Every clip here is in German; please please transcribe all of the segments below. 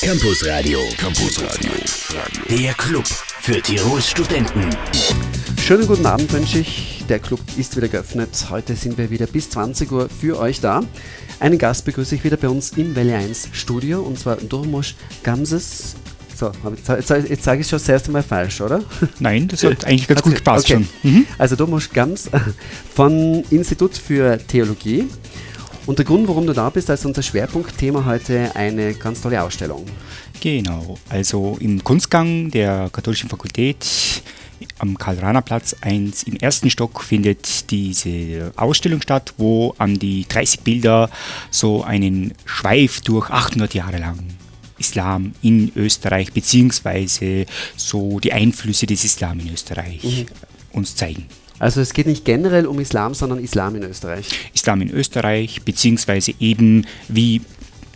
Campus Radio. Campus Radio. Der Club für Tirols Studenten. Schönen guten Abend wünsche ich. Der Club ist wieder geöffnet. Heute sind wir wieder bis 20 Uhr für euch da. Einen Gast begrüße ich wieder bei uns im Welle 1 Studio und zwar Durmusch Gamses. So, jetzt, jetzt sage ich schon das erste Mal falsch, oder? Nein, das hat eigentlich ganz gut gepasst okay. schon. Mhm. Also Domosch Gams von Institut für Theologie. Und der Grund, warum du da bist, ist unser Schwerpunktthema heute eine ganz tolle Ausstellung. Genau, also im Kunstgang der Katholischen Fakultät am Karl-Rahner-Platz 1 im ersten Stock findet diese Ausstellung statt, wo an die 30 Bilder so einen Schweif durch 800 Jahre lang Islam in Österreich beziehungsweise so die Einflüsse des Islam in Österreich uns zeigen. Also es geht nicht generell um Islam, sondern Islam in Österreich. Islam in Österreich, beziehungsweise eben wie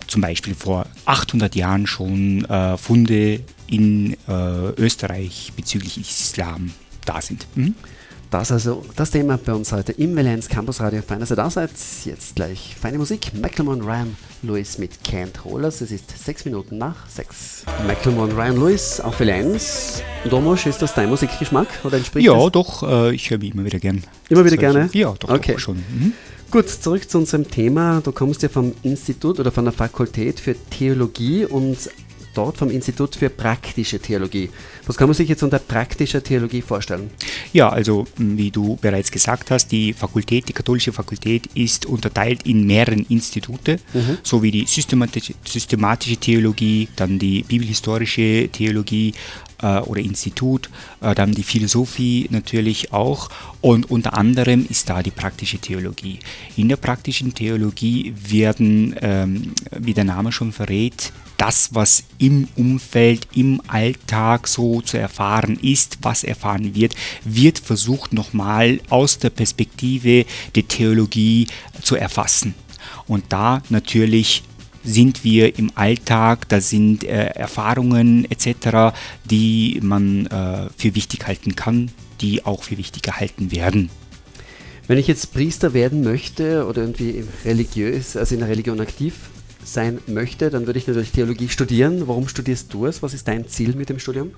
zum Beispiel vor 800 Jahren schon äh, Funde in äh, Österreich bezüglich Islam da sind. Mhm. Das also das Thema bei uns heute im Valenz Campus Radio. Fein, dass ihr da seid. Jetzt gleich feine Musik. Macklemore Ryan Lewis mit Can't Rollers. Es ist sechs Minuten nach sechs. Macklemore Ryan Lewis auf Valenz. Domosch, ist das dein Musikgeschmack oder entspricht Ja, es? doch, äh, ich höre mich immer wieder gern. Immer wieder gerne? Ja, doch, Okay. doch schon. Mhm. Gut, zurück zu unserem Thema. Du kommst ja vom Institut oder von der Fakultät für Theologie und dort vom Institut für praktische Theologie. Was kann man sich jetzt unter praktischer Theologie vorstellen? Ja, also wie du bereits gesagt hast, die Fakultät, die katholische Fakultät ist unterteilt in mehreren Institute, so wie die systematische, systematische Theologie, dann die bibelhistorische Theologie äh, oder Institut, äh, dann die Philosophie natürlich auch und unter anderem ist da die praktische Theologie. In der praktischen Theologie werden, ähm, wie der Name schon verrät, das, was im Umfeld, im Alltag so zu erfahren ist, was erfahren wird, wird versucht nochmal aus der Perspektive der Theologie zu erfassen. Und da natürlich sind wir im Alltag, da sind äh, Erfahrungen etc., die man äh, für wichtig halten kann, die auch für wichtig gehalten werden. Wenn ich jetzt Priester werden möchte oder irgendwie religiös, also in der Religion aktiv sein möchte, dann würde ich natürlich Theologie studieren. Warum studierst du es? Was ist dein Ziel mit dem Studium?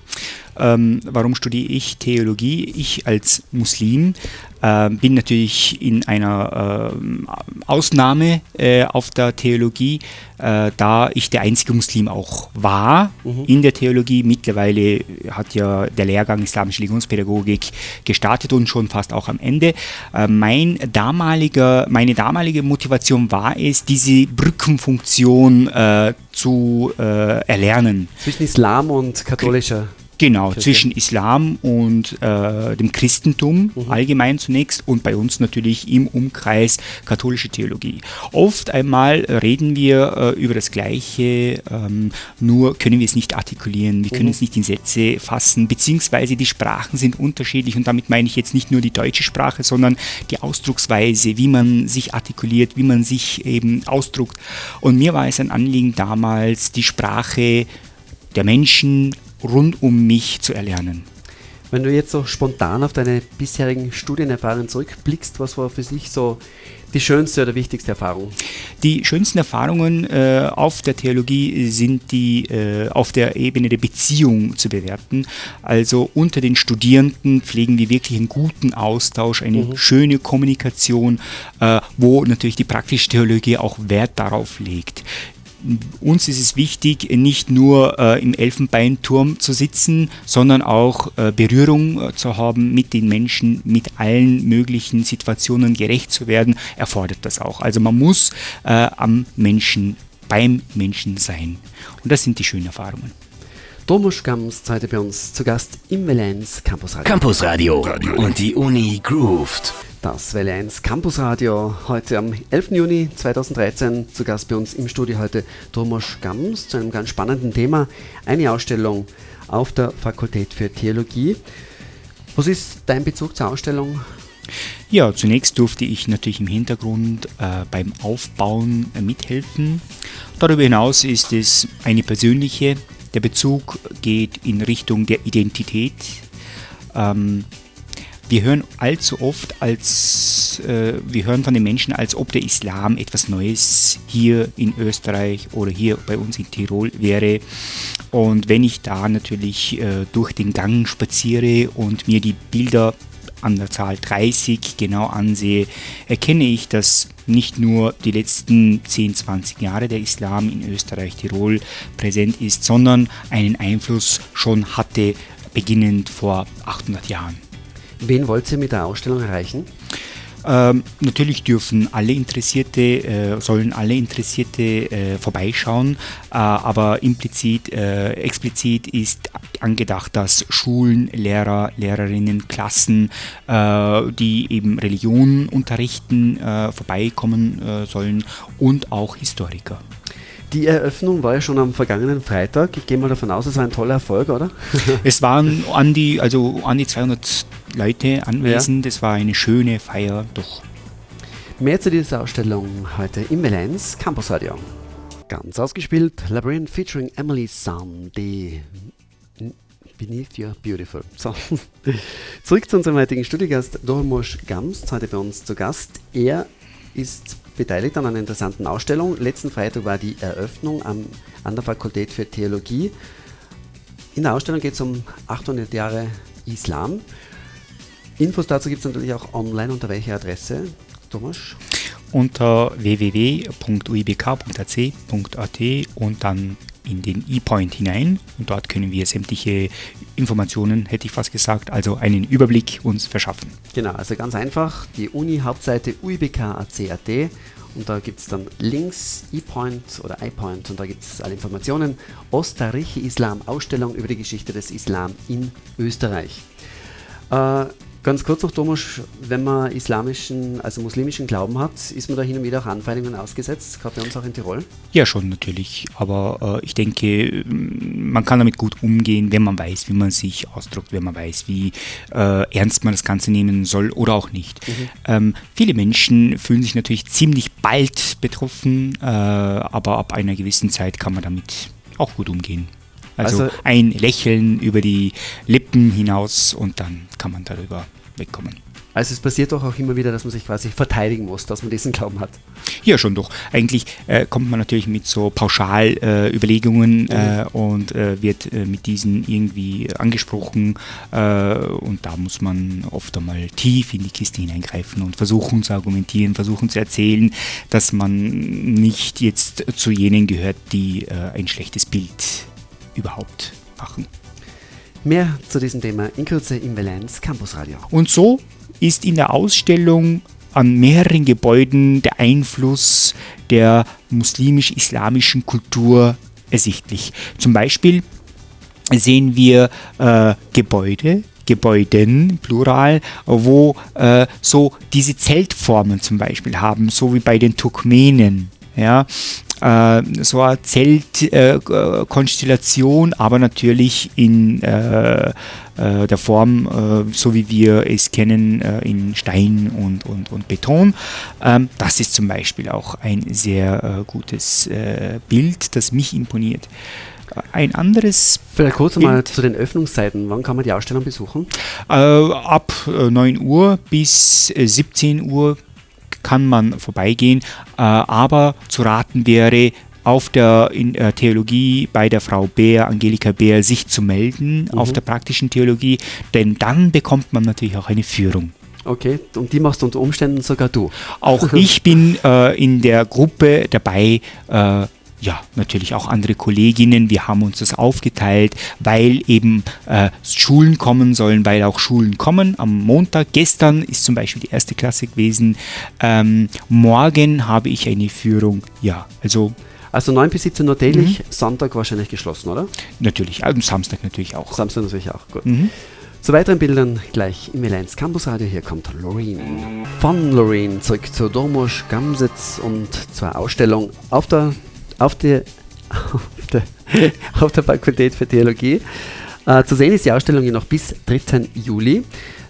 Ähm, warum studiere ich Theologie? Ich als Muslim äh, bin natürlich in einer ähm, Ausnahme äh, auf der Theologie, äh, da ich der einzige Muslim auch war in der Theologie. Mittlerweile hat ja der Lehrgang Islamische Religionspädagogik gestartet und schon fast auch am Ende. Äh, mein damaliger, meine damalige Motivation war es, diese Brückenfunktion äh, zu äh, erlernen. Zwischen Islam und katholischer. Genau, Kirche. zwischen Islam und äh, dem Christentum Mhm. allgemein zunächst und bei uns natürlich im Umkreis katholische Theologie. Oft einmal reden wir äh, über das Gleiche, ähm, nur können wir es nicht artikulieren, wir können Mhm. es nicht in Sätze fassen, beziehungsweise die Sprachen sind unterschiedlich und damit meine ich jetzt nicht nur die deutsche Sprache, sondern die Ausdrucksweise, wie man sich artikuliert, wie man sich eben ausdruckt. Und mir war es ein Anliegen damals, die Sprache der Menschen rund um mich zu erlernen. Wenn du jetzt so spontan auf deine bisherigen Studienerfahrungen zurückblickst, was war für dich so die schönste oder wichtigste Erfahrung? Die schönsten Erfahrungen äh, auf der Theologie sind die äh, auf der Ebene der Beziehung zu bewerten. Also unter den Studierenden pflegen wir wirklich einen guten Austausch, eine schöne Kommunikation, äh, wo natürlich die praktische Theologie auch Wert darauf legt. Uns ist es wichtig, nicht nur äh, im Elfenbeinturm zu sitzen, sondern auch äh, Berührung äh, zu haben mit den Menschen, mit allen möglichen Situationen gerecht zu werden, erfordert das auch. Also man muss äh, am Menschen, beim Menschen sein. Und das sind die schönen Erfahrungen. Domusch Gams, heute bei uns zu Gast im 1 Campus Radio. Campus Radio. Und die Uni grooved. Das Welle 1 Campus Radio heute am 11. Juni 2013 zu Gast bei uns im Studio heute Domosch Gams zu einem ganz spannenden Thema. Eine Ausstellung auf der Fakultät für Theologie. Was ist dein Bezug zur Ausstellung? Ja, zunächst durfte ich natürlich im Hintergrund äh, beim Aufbauen äh, mithelfen. Darüber hinaus ist es eine persönliche, der Bezug geht in Richtung der Identität. Ähm, wir hören allzu oft als, äh, wir hören von den Menschen, als ob der Islam etwas Neues hier in Österreich oder hier bei uns in Tirol wäre. Und wenn ich da natürlich äh, durch den Gang spaziere und mir die Bilder an der Zahl 30 genau ansehe, erkenne ich, dass nicht nur die letzten 10, 20 Jahre der Islam in Österreich, Tirol präsent ist, sondern einen Einfluss schon hatte, beginnend vor 800 Jahren. Wen wollt ihr mit der Ausstellung erreichen? Ähm, natürlich dürfen alle Interessierte, äh, sollen alle Interessierte äh, vorbeischauen, äh, aber implizit, äh, explizit ist angedacht, dass Schulen, Lehrer, Lehrerinnen, Klassen, äh, die eben Religion unterrichten, äh, vorbeikommen sollen und auch Historiker. Die Eröffnung war ja schon am vergangenen Freitag. Ich gehe mal davon aus, es war ein toller Erfolg, oder? es waren an die, also an die 200 Leute anwesend. Es war eine schöne Feier, doch. Mehr zu dieser Ausstellung heute im Valenz Campus Radio. Ganz ausgespielt, Labyrinth featuring Emily Sun, die Beneath Your Beautiful. So. Zurück zu unserem heutigen Studiogast, Dormosch Gams, heute bei uns zu Gast. Er ist beteiligt an einer interessanten Ausstellung. Letzten Freitag war die Eröffnung am, an der Fakultät für Theologie. In der Ausstellung geht es um 800 Jahre Islam. Infos dazu gibt es natürlich auch online. Unter welcher Adresse, Thomas? Unter www.uibk.ac.at und dann in den E-Point hinein und dort können wir sämtliche Informationen, hätte ich fast gesagt, also einen Überblick uns verschaffen. Genau, also ganz einfach, die Uni-Hauptseite uibk.ac.at und da gibt es dann Links, E-Point oder iPoint und da gibt es alle Informationen. Ostarichi Islam, Ausstellung über die Geschichte des Islam in Österreich. Äh, Ganz kurz noch, Thomas, wenn man islamischen, also muslimischen Glauben hat, ist man da hin und wieder auch Anfeindungen ausgesetzt, gerade bei uns auch in Tirol? Ja, schon natürlich. Aber äh, ich denke, man kann damit gut umgehen, wenn man weiß, wie man sich ausdrückt, wenn man weiß, wie äh, ernst man das Ganze nehmen soll oder auch nicht. Mhm. Ähm, viele Menschen fühlen sich natürlich ziemlich bald betroffen, äh, aber ab einer gewissen Zeit kann man damit auch gut umgehen. Also, also, ein Lächeln über die Lippen hinaus und dann kann man darüber wegkommen. Also es passiert doch auch immer wieder, dass man sich quasi verteidigen muss, dass man diesen Glauben hat. Ja, schon doch. Eigentlich äh, kommt man natürlich mit so Pauschalüberlegungen äh, mhm. äh, und äh, wird äh, mit diesen irgendwie angesprochen äh, und da muss man oft einmal tief in die Kiste hineingreifen und versuchen zu argumentieren, versuchen zu erzählen, dass man nicht jetzt zu jenen gehört, die ein schlechtes Bild überhaupt machen. Mehr zu diesem Thema in Kürze im Valenz Campus Radio. Und so ist in der Ausstellung an mehreren Gebäuden der Einfluss der muslimisch-islamischen Kultur ersichtlich. Zum Beispiel sehen wir äh, Gebäude, Gebäuden, Plural, wo äh, so diese Zeltformen zum Beispiel haben, so wie bei den Turkmenen. Ja, äh, so eine Zeltkonstellation, äh, aber natürlich in äh, äh, der Form, äh, so wie wir es kennen, in Stein und, und, und Beton. Ähm, das ist zum Beispiel auch ein sehr gutes Bild, das mich imponiert. Ein anderes. Vielleicht kurz Bild. mal zu den Öffnungszeiten. Wann kann man die Ausstellung besuchen? ab 9 Uhr bis 17 Uhr kann man vorbeigehen, äh, aber zu raten wäre, auf der in, äh, Theologie bei der Frau Bär, Angelika Bär, sich zu melden, mhm. auf der praktischen Theologie, denn dann bekommt man natürlich auch eine Führung. Okay, und die machst du unter Umständen sogar du. Auch ich bin äh, in der Gruppe dabei, äh, ja, natürlich auch andere Kolleginnen. Wir haben uns das aufgeteilt, weil eben äh, Schulen kommen sollen, weil auch Schulen kommen. Am Montag, gestern ist zum Beispiel die erste Klasse gewesen. Ähm, morgen habe ich eine Führung. Ja, also. Also 9 bis 17 Uhr täglich, mhm. Sonntag wahrscheinlich geschlossen, oder? Natürlich, und Samstag natürlich auch. Samstag natürlich auch, gut. Mhm. Zu weiteren Bildern gleich im L1 Campus Radio. Hier kommt Loreen. Von Loreen zurück zur Dormosch Gamsitz und zur Ausstellung auf der auf der, auf der, auf der Fakultät für Theologie. Äh, zu sehen ist die Ausstellung ja noch bis 3. Juli.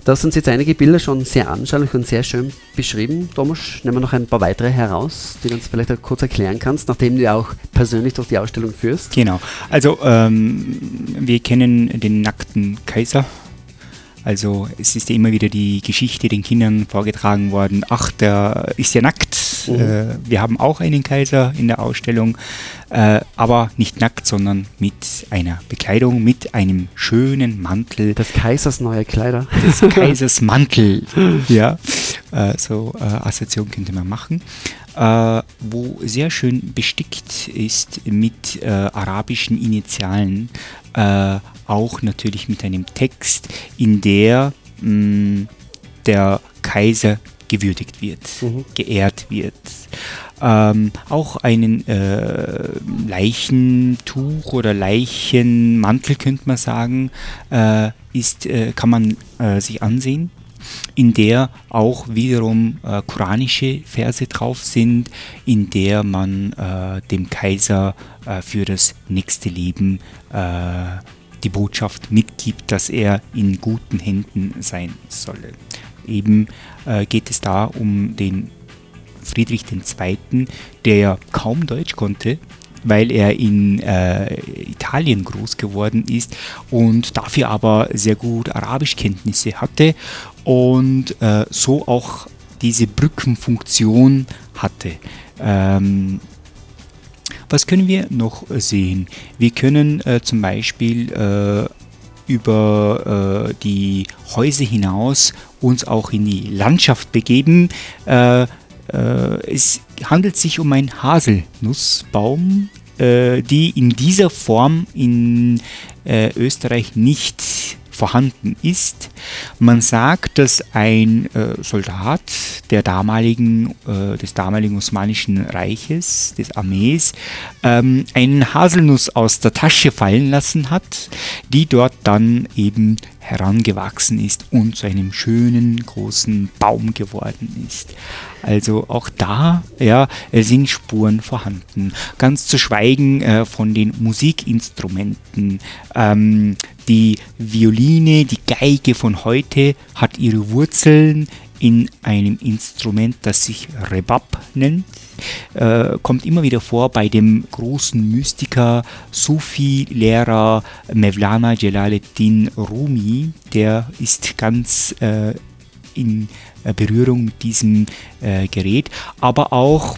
Da sind jetzt einige Bilder schon sehr anschaulich und sehr schön beschrieben. Thomas, nehmen wir noch ein paar weitere heraus, die du uns vielleicht kurz erklären kannst, nachdem du auch persönlich durch die Ausstellung führst. Genau. Also, ähm, wir kennen den nackten Kaiser Also es ist ja immer wieder die Geschichte den Kindern vorgetragen worden, ach, der ist ja nackt. Mhm. Äh, wir haben auch einen Kaiser in der Ausstellung, äh, aber nicht nackt, sondern mit einer Bekleidung, mit einem schönen Mantel. Des Kaisers neue Kleider. Des Kaisers Mantel, ja. Äh, so äh, Assoziation könnte man machen. Äh, wo sehr schön bestickt ist mit äh, arabischen Initialen, auch natürlich mit einem Text, in der mh, mm, der Kaiser gewürdigt wird, mhm. geehrt wird. Ähm, auch einen äh, Leichentuch oder Leichenmantel könnte man sagen, äh, ist, äh, kann man äh, sich ansehen in der auch wiederum äh, koranische Verse drauf sind, in der man äh, dem Kaiser für das nächste Leben die Botschaft mitgibt, dass er in guten Händen sein solle. Eben äh, geht es da um den Friedrich II., der ja kaum Deutsch konnte, weil er in äh, Italien groß geworden ist und dafür aber sehr gut Arabischkenntnisse hatte und äh, so auch diese Brückenfunktion hatte. Ähm, was können wir noch sehen? Wir können äh, zum Beispiel äh, über äh, die Häuser hinaus uns auch in die Landschaft begeben. Äh, äh, es handelt sich um einen Haselnussbaum, äh, die in dieser Form in Österreich nicht vorhanden ist. Man sagt, dass ein äh, Soldat der damaligen, äh, des damaligen Osmanischen Reiches, des Armees, ähm, einen Haselnuss aus der Tasche fallen lassen hat, die dort dann eben herangewachsen ist und zu einem schönen großen Baum geworden ist. Also auch da ja, sind Spuren vorhanden. Ganz zu schweigen äh, von den Musikinstrumenten. Ähm, die Violine, die Geige von heute hat ihre Wurzeln in einem Instrument, das sich Rebab nennt. Äh, kommt immer wieder vor bei dem großen Mystiker, Sufi-Lehrer Mevlana Jalaluddin Rumi. Der ist ganz äh, in äh, Berührung mit diesem äh, Gerät. Aber auch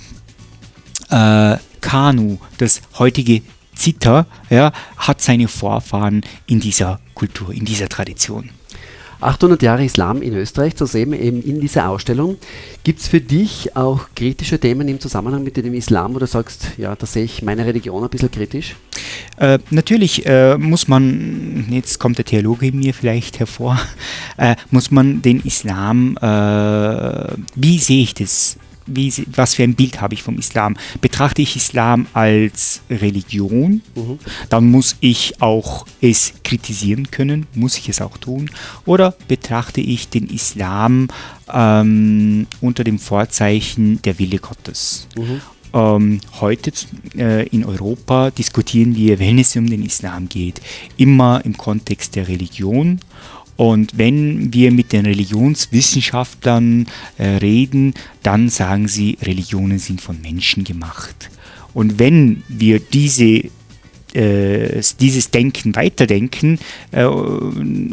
äh, Kanu, das heutige Zither, ja, hat seine Vorfahren in dieser Kultur, in dieser Tradition. 800 Jahre Islam in Österreich zu sehen, eben in dieser Ausstellung. Gibt es für dich auch kritische Themen im Zusammenhang mit dem Islam, wo du sagst, ja, da sehe ich meine Religion ein bisschen kritisch? Äh, natürlich äh, muss man, jetzt kommt der Theologe in mir vielleicht hervor, äh, muss man den Islam, äh, wie sehe ich das? Wie, was für ein Bild habe ich vom Islam? Betrachte ich Islam als Religion, mhm. dann muss ich auch es kritisieren können, muss ich es auch tun. Oder betrachte ich den Islam ähm, unter dem Vorzeichen der Wille Gottes? Mhm. Ähm, heute äh, in Europa diskutieren wir, wenn es um den Islam geht, immer im Kontext der Religion und wenn wir mit den Religionswissenschaftlern äh, reden, dann sagen sie, Religionen sind von Menschen gemacht. Und wenn wir diese äh, dieses Denken weiterdenken, äh,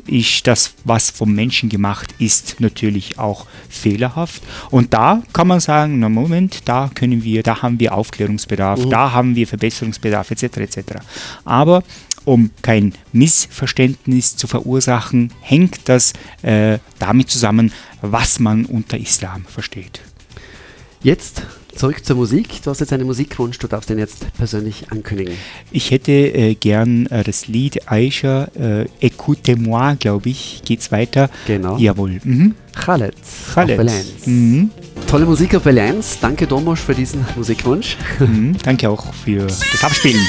ist das, was vom Menschen gemacht ist, natürlich auch fehlerhaft. Und da kann man sagen, na Moment, da können wir, da haben wir Aufklärungsbedarf, mhm. da haben wir Verbesserungsbedarf, etc. etc. Aber um kein Missverständnis zu verursachen, hängt das äh, damit zusammen, was man unter Islam versteht. Jetzt zurück zur Musik. Du hast jetzt einen Musikwunsch, du darfst den jetzt persönlich ankündigen. Ich hätte äh, gern äh, das Lied Aisha, äh, Écoutez-moi, glaube ich, geht's weiter. Genau. Jawohl. Mhm. Khaled. Khaled. Auf mhm. Tolle Musik auf Allianz. Danke, Domosch, für diesen Musikwunsch. Mhm. Danke auch für das Abspielen.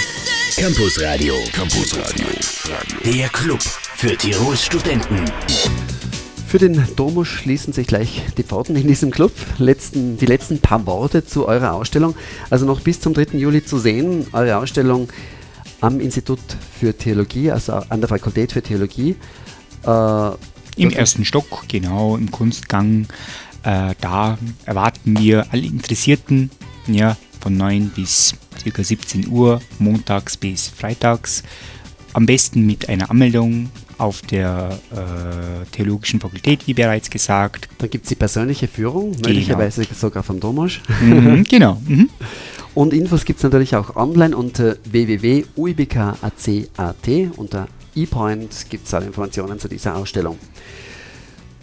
Campus Radio. Campus Radio. Der Club für Tirols Studenten. Für den Domus schließen sich gleich die Pforten in diesem Club. Letzten, die letzten paar Worte zu eurer Ausstellung. Also noch bis zum 3. Juli zu sehen, eure Ausstellung am Institut für Theologie, also an der Fakultät für Theologie. Äh, Im ersten Stock, genau, im Kunstgang. Äh, da erwarten wir alle Interessierten ja, von 9 bis ca. 17 Uhr, montags bis freitags. Am besten mit einer Anmeldung auf der äh, Theologischen Fakultät, wie bereits gesagt. Dann gibt es die persönliche Führung, genau. möglicherweise sogar vom Domosch. Mhm, genau. Mhm. Und Infos gibt es natürlich auch online unter www.uibk.ac.at. Unter ePoint gibt es alle Informationen zu dieser Ausstellung.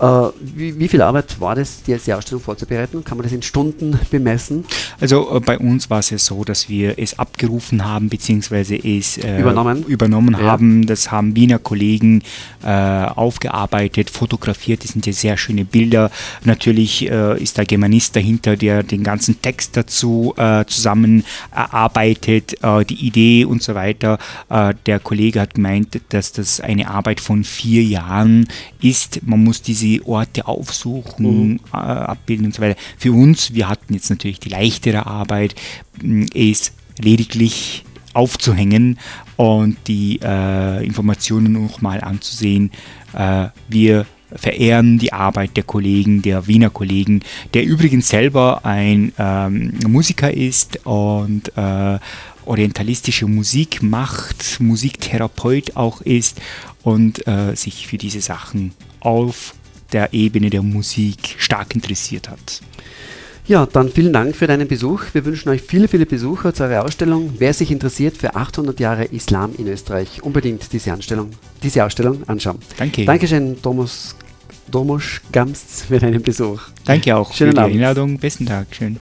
Äh, wie, wie, viel Arbeit war das, die, die Ausstellung vorzubereiten? Kann man das in Stunden bemessen? Also äh, bei uns war es ja so, dass wir es abgerufen haben, beziehungsweise es äh, übernommen, übernommen ja. haben. Das haben Wiener Kollegen äh, aufgearbeitet, fotografiert. Das sind ja sehr schöne Bilder. Natürlich äh, ist der Germanist dahinter, der den ganzen Text dazu äh, zusammen erarbeitet, die Idee und so weiter. der Kollege hat gemeint, dass das eine Arbeit von vier Jahren ist. Man muss diese Orte aufsuchen, mhm. äh, abbilden und so weiter. Für uns, wir hatten jetzt natürlich die leichtere Arbeit, es lediglich aufzuhängen und die äh, Informationen nochmal anzusehen. Äh, wir verehren die Arbeit der Kollegen, der Wiener Kollegen, der übrigens selber ein ähm, Musiker ist und äh, orientalistische Musik macht, Musiktherapeut auch ist und äh, sich für diese Sachen auf der Ebene der Musik stark interessiert hat. Ja, dann vielen Dank für deinen Besuch. Wir wünschen euch viele, viele Besucher zu eurer Ausstellung. Wer sich interessiert für 800 Jahre Islam in Österreich, unbedingt diese, Anstellung, diese Ausstellung anschauen. Danke. Dankeschön, Thomas, Thomas Gamst, für deinen Besuch. Danke auch Schönen für die Abend. Einladung. Besten Tag. Schön.